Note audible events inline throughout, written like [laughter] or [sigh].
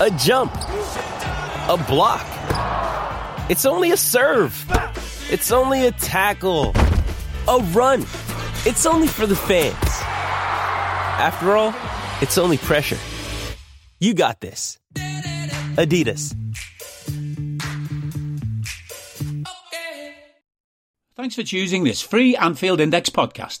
a jump, a block. It's only a serve. It's only a tackle, a run. It's only for the fans. After all, it's only pressure. You got this. Adidas. Thanks for choosing this free Anfield Index podcast.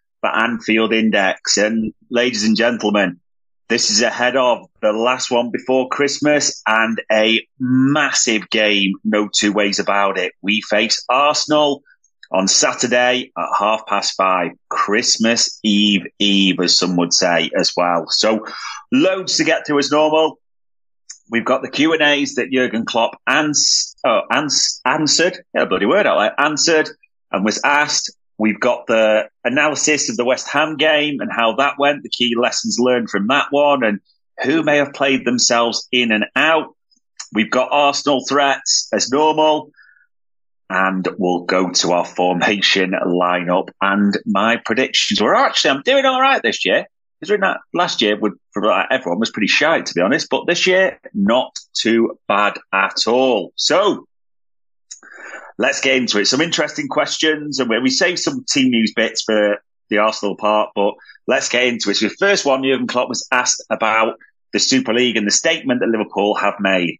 for Anfield Index. And ladies and gentlemen, this is ahead of the last one before Christmas and a massive game. No two ways about it. We face Arsenal on Saturday at half past five, Christmas Eve Eve, as some would say as well. So loads to get through as normal. We've got the Q and A's that Jurgen Klopp ans- oh, ans- answered. Yeah, bloody word out there. Answered and was asked. We've got the analysis of the West Ham game and how that went, the key lessons learned from that one, and who may have played themselves in and out. We've got Arsenal threats as normal, and we'll go to our formation lineup and my predictions. We're oh, actually, I'm doing all right this year. Because that last year, everyone was pretty shy, to be honest, but this year, not too bad at all. So, let's get into it. Some interesting questions, and we saved some team news bits for the Arsenal part, but let's get into it. So the first one, Jurgen Klopp was asked about the Super League and the statement that Liverpool have made.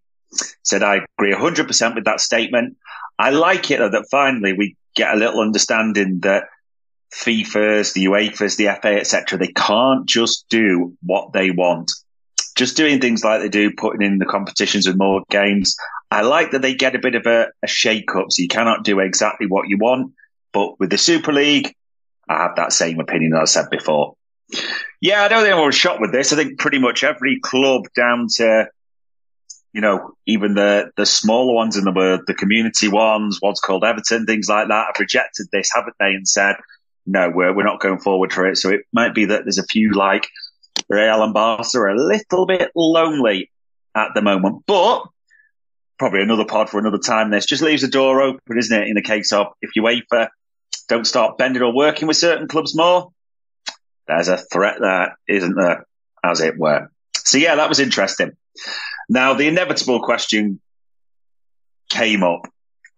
Said, I agree 100% with that statement. I like it though, that finally we get a little understanding that FIFA's, the UEFA's, the FA, etc. They can't just do what they want. Just doing things like they do, putting in the competitions with more games. I like that they get a bit of a, a shake up, so you cannot do exactly what you want. But with the Super League, I have that same opinion that I said before. Yeah, I don't think I was shocked with this. I think pretty much every club down to, you know, even the, the smaller ones in the world, the community ones, what's called Everton, things like that, have rejected this, haven't they? And said, no, we're, we're not going forward for it. So it might be that there's a few like Real and Barca are a little bit lonely at the moment, but probably another pod for another time. This just leaves the door open, isn't it? In the case of if you wait for, don't start bending or working with certain clubs more, there's a threat there, isn't there? As it were. So yeah, that was interesting. Now the inevitable question came up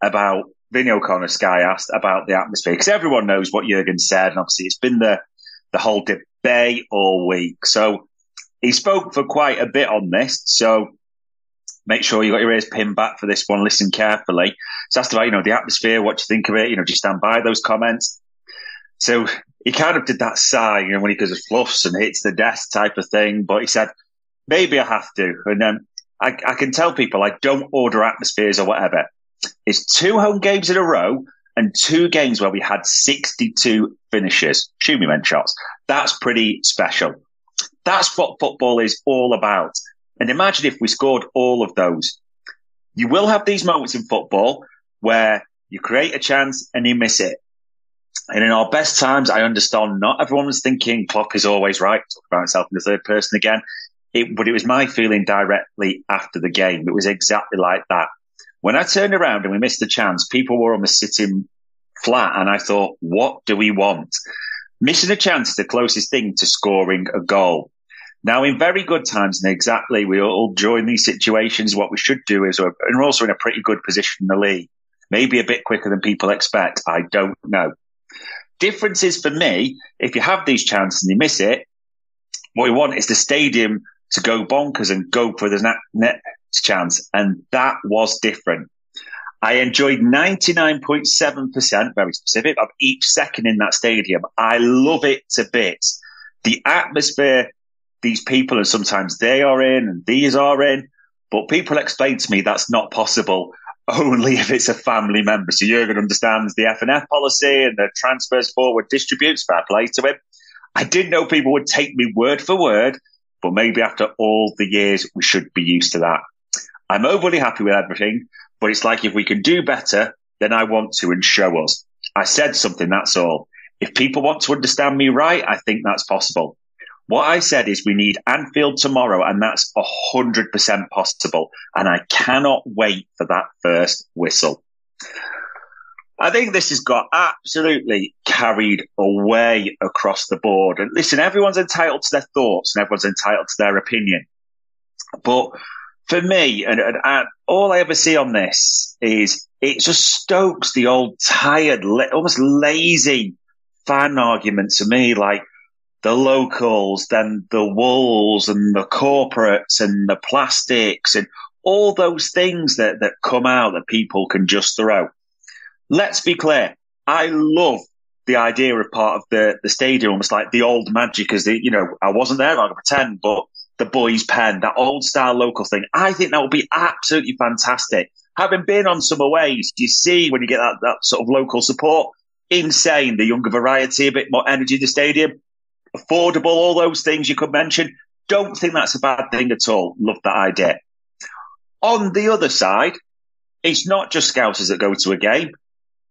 about Vinny O'Connor Sky asked about the atmosphere because everyone knows what Jurgen said, and obviously it's been the the whole debate all week. So he spoke for quite a bit on this. So make sure you got your ears pinned back for this one. Listen carefully. So asked about, you know, the atmosphere, what you think of it, you know, do you stand by those comments? So he kind of did that sigh, you know, when he goes fluffs and hits the desk type of thing. But he said, maybe I have to. And then I, I can tell people I don't order atmospheres or whatever. It's two home games in a row and two games where we had 62 finishes. Shoot me men shots. That's pretty special. That's what football is all about. And imagine if we scored all of those. You will have these moments in football where you create a chance and you miss it. And in our best times, I understand not everyone was thinking Klopp is always right. Talk about itself in the third person again. It, but it was my feeling directly after the game. It was exactly like that. When I turned around and we missed the chance, people were almost sitting flat. And I thought, what do we want? Missing a chance is the closest thing to scoring a goal. Now, in very good times, and exactly, we all join these situations. What we should do is, uh, and we're also in a pretty good position in the league. Maybe a bit quicker than people expect. I don't know. Difference is for me, if you have these chances and you miss it, what we want is the stadium to go bonkers and go for the next chance. And that was different. I enjoyed 99.7%, very specific, of each second in that stadium. I love it to bits. The atmosphere these people and sometimes they are in and these are in, but people explain to me that's not possible [laughs] only if it's a family member. So Jurgen understands the F&F policy and the transfers forward distributes fair play to him. I didn't know people would take me word for word, but maybe after all the years, we should be used to that. I'm overly happy with everything, but it's like if we can do better, then I want to and show us. I said something, that's all. If people want to understand me right, I think that's possible. What I said is we need Anfield tomorrow, and that's 100% possible. And I cannot wait for that first whistle. I think this has got absolutely carried away across the board. And listen, everyone's entitled to their thoughts and everyone's entitled to their opinion. But for me, and, and, and, all I ever see on this is it just stokes the old tired, almost lazy fan argument to me. Like the locals, then the walls and the corporates and the plastics and all those things that, that come out that people can just throw. Let's be clear. I love the idea of part of the, the stadium, almost like the old magic as the, you know, I wasn't there, I can pretend, but the boys pen, that old style local thing. I think that would be absolutely fantastic. Having been on some aways, you see when you get that, that sort of local support, insane. The younger variety, a bit more energy in the stadium, affordable, all those things you could mention. Don't think that's a bad thing at all. Love that idea. On the other side, it's not just Scousers that go to a game.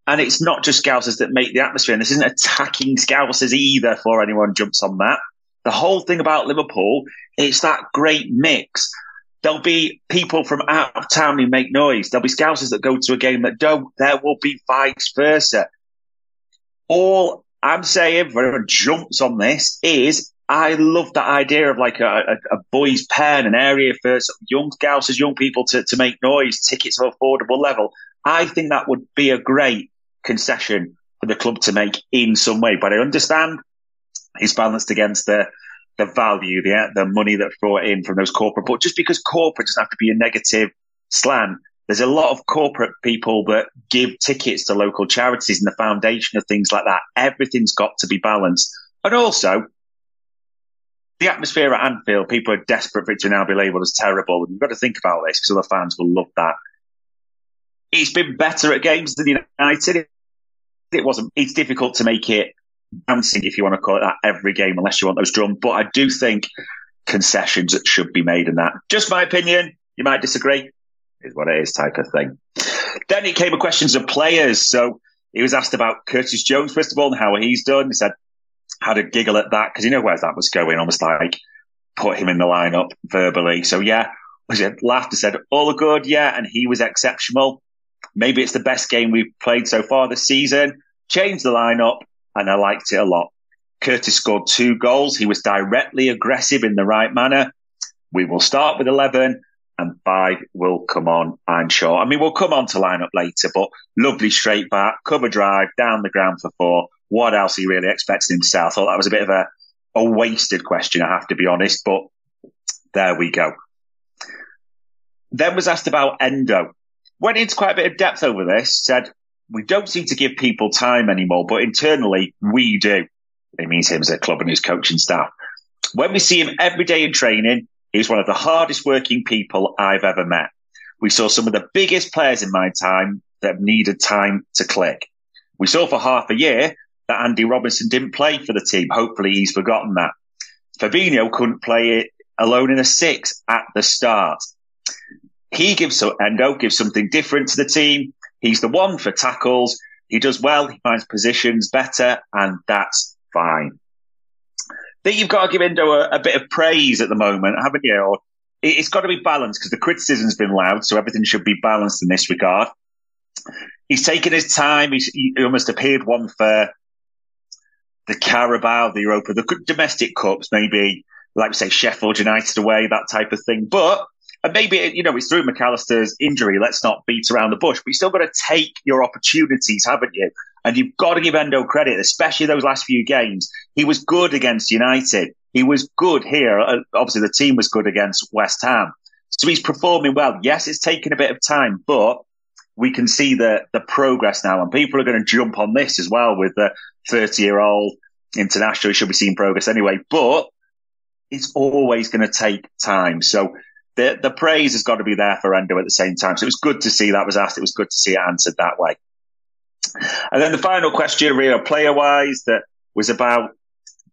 And it's not just Scousers that make the atmosphere. And this isn't attacking Scousers either for anyone jumps on that. The whole thing about Liverpool, it's that great mix. There'll be people from out of town who make noise. There'll be Scousers that go to a game that don't. There will be vice versa. All I'm saying, everyone jumps on this, is I love that idea of like a, a, a boys' pen, an area for young Scousers, young people to, to make noise, tickets at affordable level. I think that would be a great concession for the club to make in some way. But I understand it's balanced against the the value, the the money that's brought in from those corporate. But just because corporate doesn't have to be a negative slant, there's a lot of corporate people that give tickets to local charities and the foundation of things like that. Everything's got to be balanced, and also the atmosphere at Anfield. People are desperate for it to now be labelled as terrible, and you've got to think about this because other fans will love that. It's been better at games than United. It wasn't. It's difficult to make it dancing, if you want to call it that, every game, unless you want those drums. But I do think concessions should be made in that. Just my opinion. You might disagree. Is what it is, type of thing. Then it came a questions of players. So he was asked about Curtis Jones first of all and how he's done. He said had a giggle at that because you know where that was going. Almost like put him in the lineup verbally. So yeah, was it laughed and said all good, yeah, and he was exceptional. Maybe it's the best game we've played so far this season. Changed the lineup, and I liked it a lot. Curtis scored two goals. He was directly aggressive in the right manner. We will start with 11 and will come on, I'm sure. I mean, we'll come on to line up later, but lovely straight back, cover drive, down the ground for four. What else he really expecting himself? I thought that was a bit of a, a wasted question, I have to be honest, but there we go. Then was asked about Endo. Went into quite a bit of depth over this, said we don't seem to give people time anymore, but internally we do. It means him as a club and his coaching staff. When we see him every day in training, he's one of the hardest working people I've ever met. we saw some of the biggest players in my time that needed time to click. We saw for half a year that Andy Robertson didn't play for the team. Hopefully he's forgotten that. Fabinho couldn't play it alone in a six at the start. He gives so Endo gives something different to the team. He's the one for tackles. He does well. He finds positions better, and that's fine. Think you've got to give Endo a, a bit of praise at the moment, haven't you? Or it's got to be balanced because the criticism's been loud, so everything should be balanced in this regard. He's taken his time. He's, he almost appeared one for the Carabao, the Europa, the domestic cups, maybe like we say Sheffield United away, that type of thing. But and maybe you know it's through Mac Allister's injury. Let's not beat around the bush, but you still got to take your opportunities, haven't you? And you've got to give Endo credit, especially those last few games. He was good against United. He was good here. Uh, obviously, the team was good against West Ham. So he's performing well. Yes, it's taken a bit of time, but we can see the, the progress now. And people are going to jump on this as well with the 30 year old international. He should be seeing progress anyway, but it's always going to take time. So the, the praise has got to be there for Endo at the same time. So it was good to see that was asked. It was good to see it answered that way. And then the final question, real player wise, that was about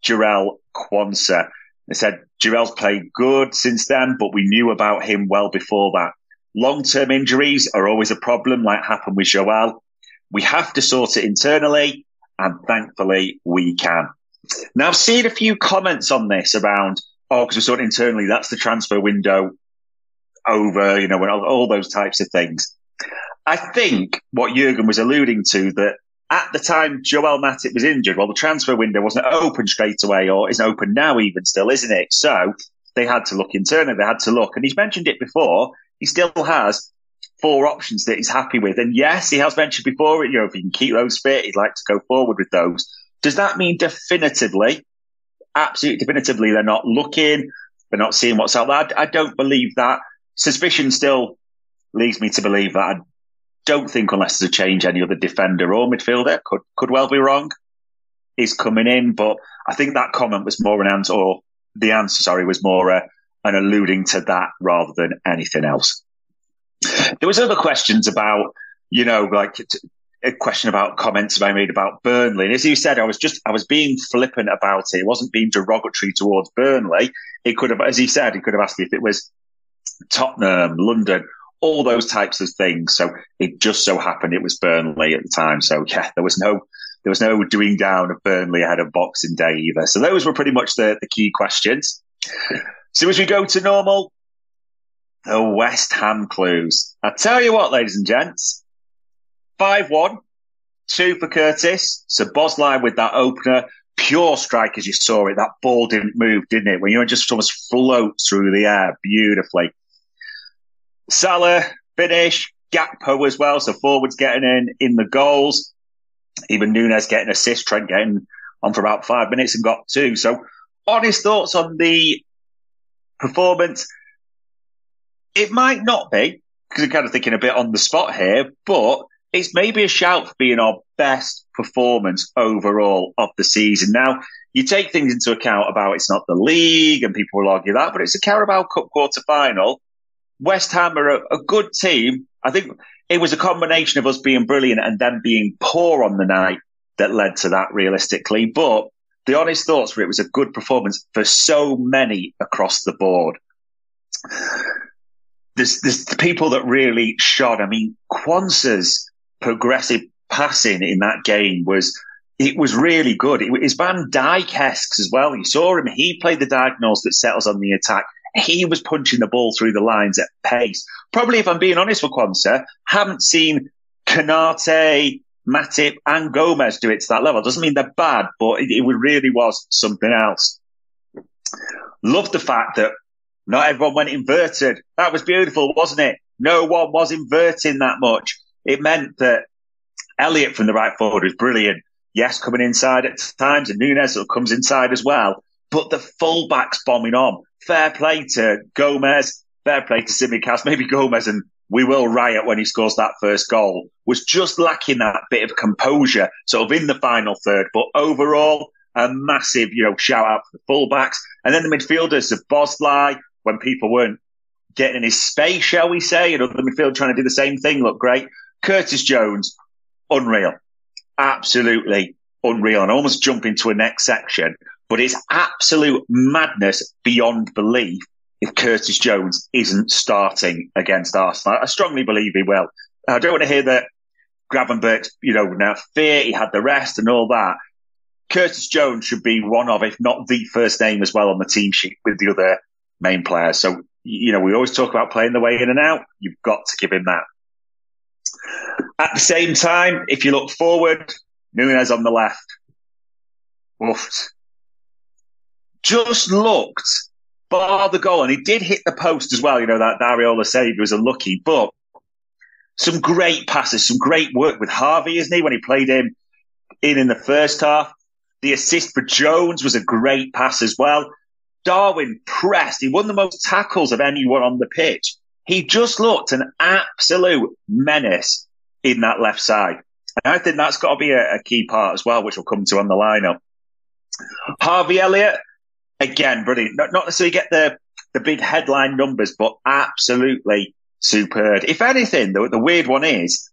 Jarell Quansah. They said Jarell's played good since then, but we knew about him well before that. Long term injuries are always a problem, like happened with Joel. We have to sort it internally, and thankfully we can. Now, I've seen a few comments on this around, oh, because we saw it internally, that's the transfer window over, you know, all, all those types of things. I think what Jurgen was alluding to that at the time Joel Matip was injured, well, the transfer window wasn't open straight away or isn't open now even still, isn't it? So they had to look internally. They had to look. And he's mentioned it before. He still has four options that he's happy with. And yes, he has mentioned before, you know, if he can keep those fit, he'd like to go forward with those. Does that mean definitively, absolutely definitively, they're not looking, they're not seeing what's out there? I, I don't believe that. Suspicion still leads me to believe that. I don't think unless there's a change, any other defender or midfielder could could well be wrong. Is coming in, but I think that comment was more an answer, or the answer, sorry, was more uh, an alluding to that rather than anything else. There was other questions about, you know, like a question about comments I made about Burnley. And as you said, I was just, I was being flippant about it. It wasn't being derogatory towards Burnley. It could have, as he said, he could have asked me if it was Tottenham, London, all those types of things. So it just so happened it was Burnley at the time. So yeah, there was no, there was no doing down of Burnley ahead of Boxing Day either. So those were pretty much the, the key questions. So as we go to normal, the West Ham clues. I tell you what, ladies and gents, 5-1, two for Curtis. So Szoboszlai with that opener, pure strike as you saw it. That ball didn't move, didn't it? When you just almost float through the air beautifully. Salah, finish, Gakpo as well. So forwards getting in, in the goals. Even Nunez getting assist, Trent getting on for about five minutes and got two. So honest thoughts on the performance. It might not be, because I'm kind of thinking a bit on the spot here, but it's maybe a shout for being our best performance overall of the season. Now, you take things into account about it's not the league and people will argue that, but it's a Carabao Cup quarter final. West Ham are a, a good team. I think it was a combination of us being brilliant and them being poor on the night that led to that realistically. But the honest thoughts were it was a good performance for so many across the board. There's, there's people that really shot. I mean, Quansah's progressive passing in that game was it was really good. It was Van Dijk as well. You saw him; he played the diagonals that settles on the attack. He was punching the ball through the lines at pace. Probably, if I'm being honest with Quansah, haven't seen Konaté, Matip, and Gomez do it to that level. Doesn't mean they're bad, but it, it really was something else. Love the fact that not everyone went inverted. That was beautiful, wasn't it? No one was inverting that much. It meant that Elliott from the right forward was brilliant. Yes, coming inside at times, and Nunez comes inside as well. But the fullbacks bombing on. Fair play to Gomez. Fair play to Tsimikas. Maybe Gomez and we will riot when he scores that first goal. Was just lacking that bit of composure, sort of in the final third. But overall, a massive, you know, shout out for the fullbacks. And then the midfielders of Szoboszlai, when people weren't getting in his space, shall we say? Another midfield trying to do the same thing, look great. Curtis Jones, unreal. Absolutely unreal. And I almost jump into a next section, but it's absolute madness beyond belief if Curtis Jones isn't starting against Arsenal. I strongly believe he will. I don't want to hear that Gravenberch, you know, now fear he had the rest and all that. Curtis Jones should be one of, if not the first name as well on the team sheet with the other main players. So, you know, we always talk about playing the way in and out. You've got to give him that. At the same time, if you look forward, Nunez on the left. Woofed. Just looked, bar the goal, and he did hit the post as well. You know, that Areola save was unlucky, but some great passes, some great work with Harvey, isn't he, when he played him in in the first half. The assist for Jones was a great pass as well. Darwin pressed. He won the most tackles of anyone on the pitch. He just looked an absolute menace in that left side. And I think that's got to be a, a key part as well, which we'll come to on the lineup. Harvey Elliott, again, brilliant. Not, not necessarily get the, the big headline numbers, but absolutely superb. If anything, the, the weird one is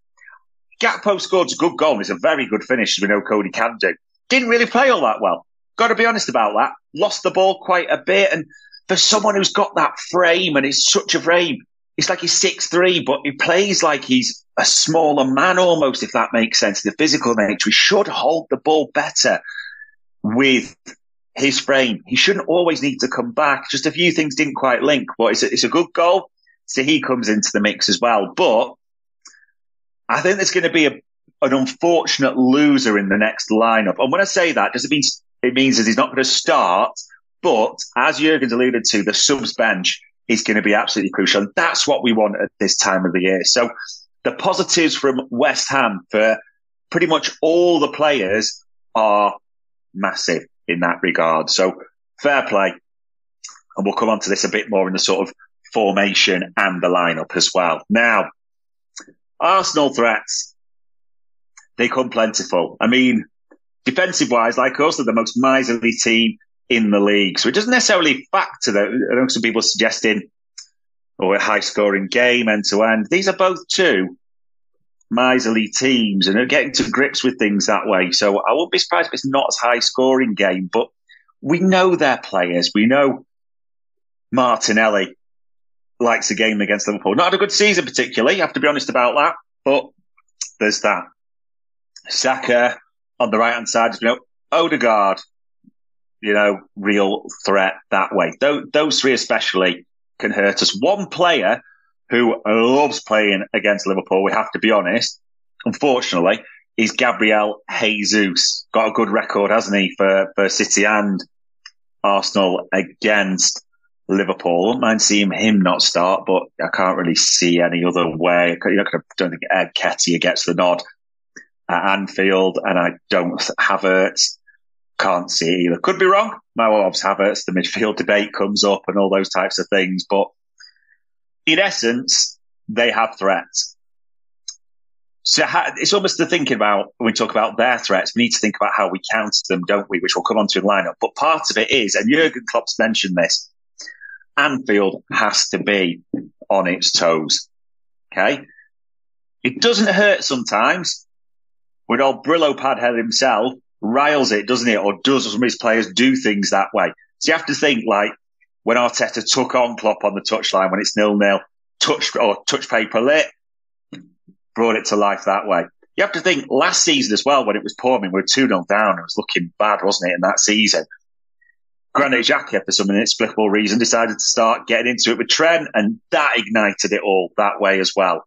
Gakpo scored a good goal. It's a very good finish, as we know Cody can do. Didn't really play all that well. Got to be honest about that. Lost the ball quite a bit. And for someone who's got that frame and it's such a frame, it's like he's six three, but he plays like he's a smaller man almost, if that makes sense. The physical nature. He should hold the ball better with his frame. He shouldn't always need to come back. Just a few things didn't quite link, but it's a, it's a good goal. So he comes into the mix as well. But I think there's going to be a, an unfortunate loser in the next lineup. And when I say that, does it mean it means that he's not going to start? But as Jurgen's alluded to, the subs bench is going to be absolutely crucial. And that's what we want at this time of the year. So the positives from West Ham for pretty much all the players are massive in that regard. So fair play. And we'll come on to this a bit more in the sort of formation and the lineup as well. Now, Arsenal threats, they come plentiful. I mean, defensive wise, like us, they're the most miserly team in the league. So it doesn't necessarily factor that. I know some people suggesting or a high scoring game end to end. These are both two miserly teams and are getting to grips with things that way. So I wouldn't be surprised if it's not as high scoring game, but we know their players. We know Martinelli likes a game against Liverpool. Not had a good season particularly, I have to be honest about that, but there's that. Saka on the right hand side, you know, Odegaard, you know, real threat that way. Those three especially can hurt us. One player who loves playing against Liverpool, we have to be honest, unfortunately, is Gabriel Jesus. Got a good record, hasn't he, for, for City and Arsenal against Liverpool. I wouldn't mind seeing him not start, but I can't really see any other way. I don't think Nketiah gets the nod at Anfield, and I don't Havertz. Can't see either. Could be wrong. My Obs Havertz, the midfield debate comes up and all those types of things, but in essence, they have threats. So it's almost the thinking about when we talk about their threats, we need to think about how we counter them, don't we? Which we'll come on to in lineup. But part of it is, and Jurgen Klopp's mentioned this, Anfield has to be on its toes. Okay. It doesn't hurt sometimes when old Brillo Padhead himself riles it, doesn't it? Or does some of his players do things that way? So you have to think like when Arteta took on Klopp on the touchline when it's nil nil, touch or touch paper lit, brought it to life that way. You have to think last season as well when it was pouring, we were 2 0 down. It was looking bad, wasn't it, in that season? Granit Xhaka, for some inexplicable reason, decided to start getting into it with Trent, and that ignited it all that way as well.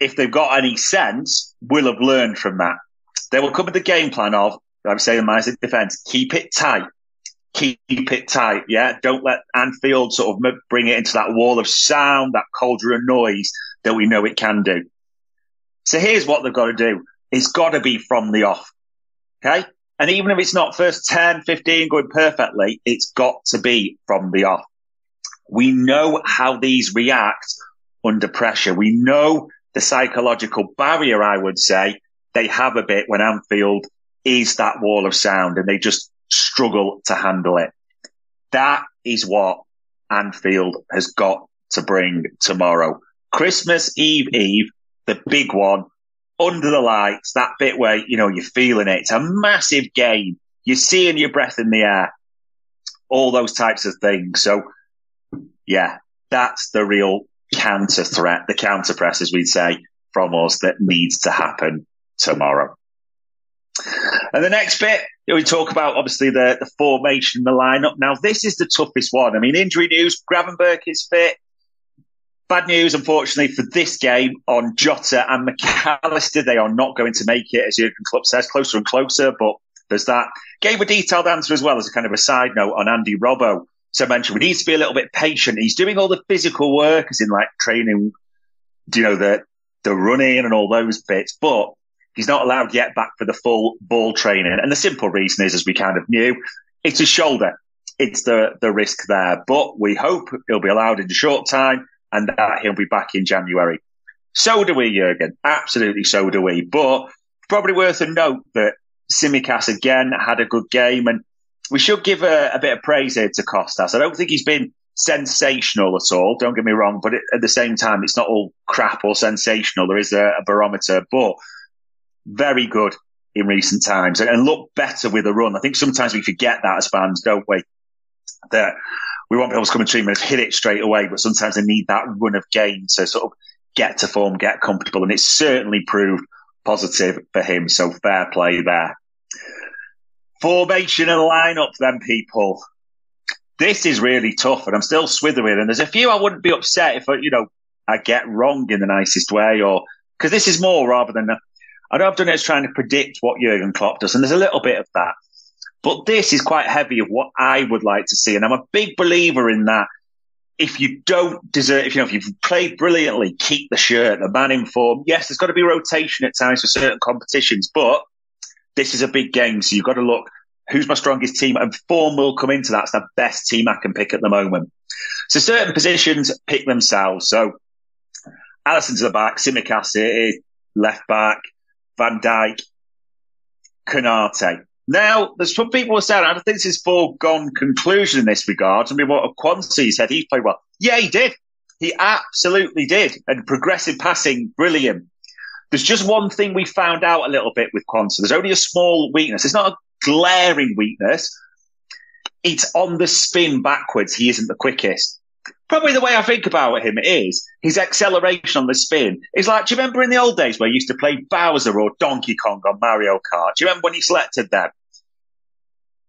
if they've got any sense, will have learned from that. They will come with the game plan of, like I say, in my defence, keep it tight, keep it tight. Yeah. Don't let Anfield sort of bring it into that wall of sound, that cauldron of noise that we know it can do. So here's what they've got to do. It's got to be from the off. Okay. And even if it's not first 10, 15 going perfectly, it's got to be from the off. We know how these react under pressure. We know the psychological barrier, I would say, they have a bit when Anfield is that wall of sound and they just struggle to handle it. That is what Anfield has got to bring tomorrow. Christmas Eve Eve, the big one, under the lights, that bit where, you know, you're feeling it. It's a massive game. You're seeing your breath in the air, all those types of things. So yeah, that's the real counter threat, the counter press, as we'd say, from us that needs to happen tomorrow. And the next bit, we talk about obviously the, the formation, the lineup. Now, this is the toughest one. I mean, injury news, Gravenberch is fit. Bad news, unfortunately, for this game on Jota and Mac Allister. They are not going to make it, as Jurgen Klopp says, closer and closer, but there's that. Gave a detailed answer as well as a kind of a side note on Andy Robbo. So I mentioned we need to be a little bit patient. He's doing all the physical work, as in like training, you know, the, the running and all those bits, but he's not allowed yet back for the full ball training. And the simple reason is, as we kind of knew, it's his shoulder. It's the, the risk there, but we hope he'll be allowed in a short time and that he'll be back in January. So do we, Jurgen. Absolutely so do we. But probably worth a note that Tsimikas again had a good game and we should give a, a, bit of praise here to Costas. I don't think he's been sensational at all. Don't get me wrong, but at the same time, it's not all crap or sensational. There is a, a barometer, but very good in recent times and, and look better with a run. I think sometimes we forget that as fans, don't we? That we want people to come and treat and hit it straight away, but sometimes they need that run of game to sort of get to form, get comfortable. And it's certainly proved positive for him. So fair play there. Formation and lineup, then people. This is really tough, and I'm still swithering. And there's a few I wouldn't be upset if I, you know I get wrong in the nicest way, or because this is more rather than I know I've done it as trying to predict what Jurgen Klopp does, and there's a little bit of that. But this is quite heavy of what I would like to see, and I'm a big believer in that. If you don't deserve, if you know, if you've played brilliantly, keep the shirt, the man in form. Yes, there's got to be rotation at times for certain competitions, but this is a big game, so you've got to look who's my strongest team, and form will come into that. It's the best team I can pick at the moment. So certain positions pick themselves. So Alisson to the back, Tsimikas left back, Van Dijk, Konate. Now, there's some people who said, I don't think this is foregone conclusion in this regard. I mean, what Quansah said, he played well. Yeah, he did. He absolutely did. And progressive passing, brilliant. There's just one thing we found out a little bit with Quansah. There's only a small weakness. It's not a glaring weakness. It's on the spin backwards. He isn't the quickest. Probably the way I think about him is his acceleration on the spin is like, do you remember in the old days where you used to play Bowser or Donkey Kong on Mario Kart? Do you remember when he selected them?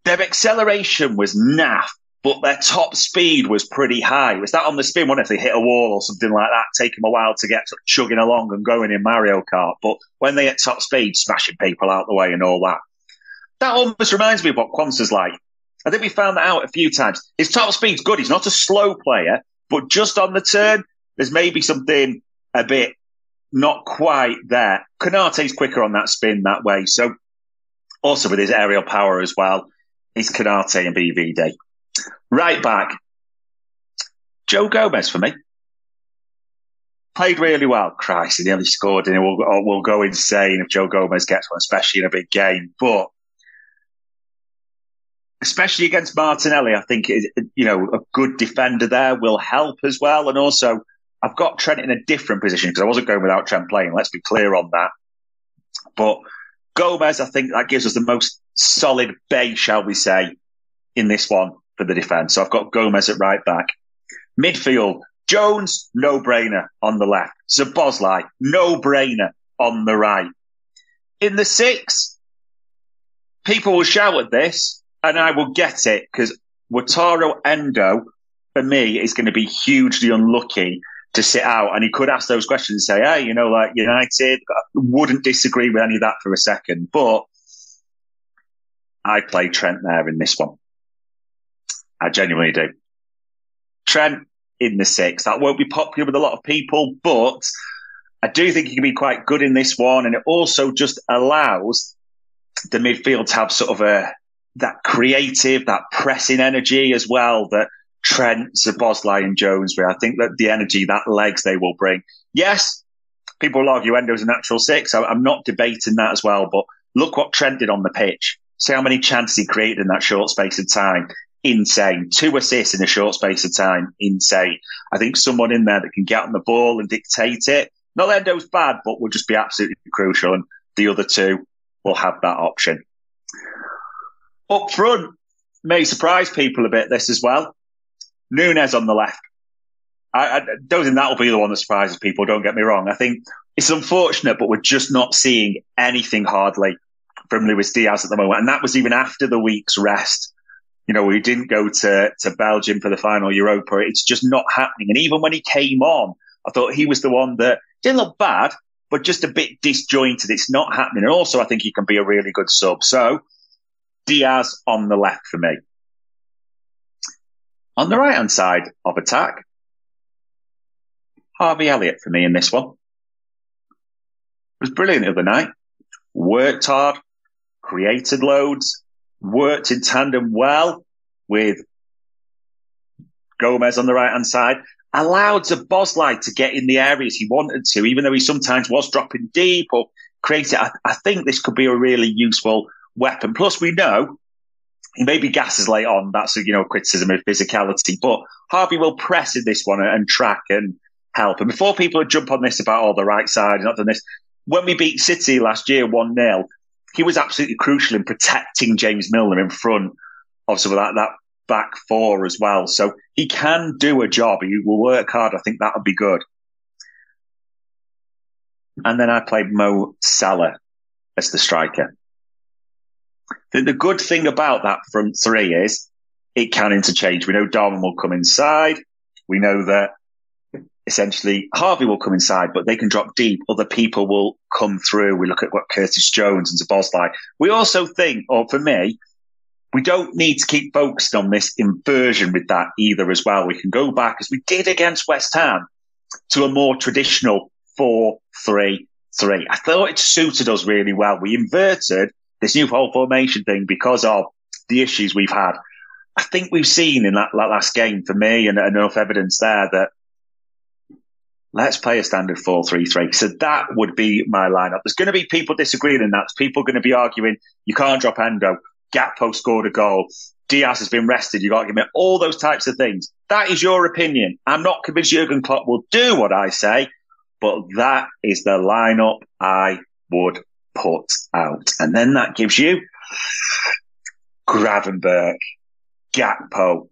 Their acceleration was naff, but their top speed was pretty high. Was that on the spin? What if they hit a wall or something like that? Take them a while to get chugging along and going in Mario Kart. But when they at top speed, smashing people out the way and all that. That almost reminds me of what Quansah's like. I think we found that out a few times. His top speed's good. He's not a slow player, but just on the turn, there's maybe something a bit not quite there. Konate's quicker on that spin that way. So also with his aerial power as well, it's Konate and VVD. Right back. Joe Gomez for me. Played really well. Christ, he nearly scored and we'll, oh, we'll go insane if Joe Gomez gets one, especially in a big game. But especially against Martinelli, I think you know a good defender there will help as well. And also, I've got Trent in a different position because I wasn't going without Trent playing. Let's be clear on that. But Gomez, I think that gives us the most solid base, shall we say, in this one for the defence. So I've got Gomez at right back. Midfield, Jones, no brainer on the left. Szoboszlai, no brainer on the right. In the six, people will shout at this, and I will get it because Wataru Endo, for me, is going to be hugely unlucky to sit out. And he could ask those questions and say, hey, you know, like United, uh, wouldn't disagree with any of that for a second. But I play Trent there in this one. I genuinely do. Trent in the six. That won't be popular with a lot of people, but I do think he can be quite good in this one. And it also just allows the midfield to have sort of a, that creative, that pressing energy as well that Trent, Szoboszlai and Jones with. I think that the energy, that legs they will bring. Yes, people will argue Endo's a natural six. I'm not debating that as well, but look what Trent did on the pitch. See how many chances he created in that short space of time. Insane. Two assists in a short space of time. Insane. I think someone in there that can get on the ball and dictate it. Not that Endo's bad, but will just be absolutely crucial. And the other two will have that option. Up front, may surprise people a bit this as well. Nunez on the left. I, I, don't think that'll be the one that surprises people. Don't get me wrong. I think it's unfortunate, but we're just not seeing anything hardly from Luis Diaz at the moment. And that was even after the week's rest. You know, he didn't go to, to Belgium for the final Europa. It's just not happening. And even when he came on, I thought he was the one that didn't look bad, but just a bit disjointed. It's not happening. And also, I think he can be a really good sub. So Diaz on the left for me. On the right hand side of attack, Harvey Elliott for me in this one. Was brilliant the other night. Worked hard, created loads, worked in tandem well with Gomez on the right hand side, allowed Szoboszlai to get in the areas he wanted to, even though he sometimes was dropping deep or created. I, I think this could be a really useful weapon. Plus, we know he maybe gasses late on. That's you know, criticism of physicality, but Harvey will press in this one and track and help. And before people jump on this about all oh, the right side, not done this, when we beat City last year 1 0, he was absolutely crucial in protecting James Milner in front of some of that, that back four as well. So he can do a job. He will work hard. I think that would be good. And then I played Mo Salah as the striker. The, the good thing about that front three is it can interchange. We know Darwin will come inside. We know that essentially Harvey will come inside, but they can drop deep. Other people will come through. We look at what Curtis Jones and Szoboszlai. We also think, or for me, we don't need to keep focused on this inversion with that either as well. We can go back as we did against West Ham to a more traditional four, three, three. I thought it suited us really well. We inverted this new whole formation thing because of the issues we've had. I think we've seen in that, that last game for me and enough evidence there that let's play a standard 4-3-3. So that would be my lineup. There's going to be people disagreeing in that. People going to be arguing you can't drop Endo. Gakpo scored a goal. Diaz has been rested. You've got to give me all those types of things. That is your opinion. I'm not convinced Jurgen Klopp will do what I say, but that is the lineup I would put out. And then that gives you Gravenberch, Gakpo,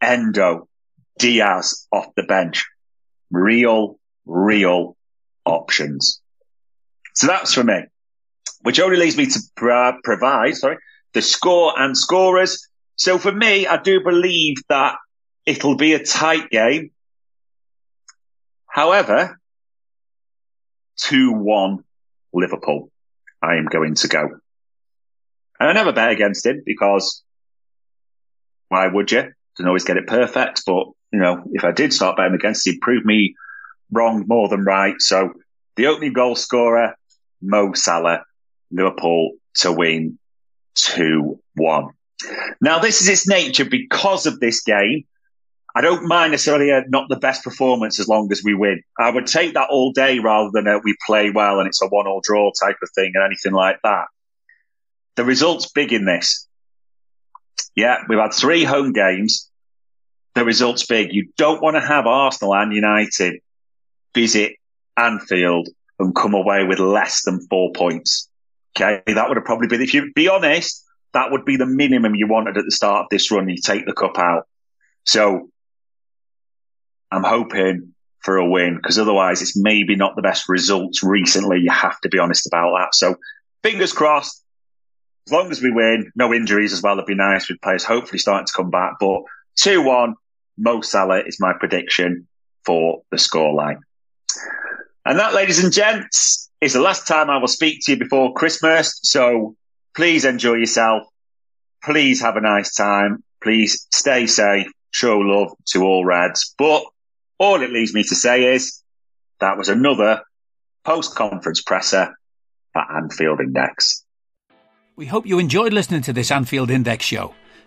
Endo, Diaz off the bench. Real, real options. So that's for me, which only leads me to pro- provide, sorry, the score and scorers. So for me, I do believe that it'll be a tight game. However, 2-1 Liverpool. I am going to go. And I never bet against him because why would you? Don't always get it perfect, but you know, if I did start betting against he'd prove me wrong more than right. So the opening goal scorer, Mo Salah, Liverpool to win 2-1. Now this is its nature because of this game. I don't mind necessarily a, not the best performance as long as we win. I would take that all day rather than a, we play well and it's a one all draw type of thing and anything like that. The result's big in this. Yeah, we've had three home games. The result's big. You don't want to have Arsenal and United visit Anfield and come away with less than four points. Okay. That would have probably been, if you be honest, that would be the minimum you wanted at the start of this run. You take the cup out. So I'm hoping for a win because otherwise it's maybe not the best results recently. You have to be honest about that. So fingers crossed. As long as we win, no injuries as well, it'd be nice with players hopefully starting to come back. But 2 1, Mo Salah is my prediction for the scoreline. And that, ladies and gents, is the last time I will speak to you before Christmas. So please enjoy yourself. Please have a nice time please stay safe, show love to all Reds. But all it leaves me to say is that was another post conference presser for Anfield Index. We hope you enjoyed listening to this Anfield Index show.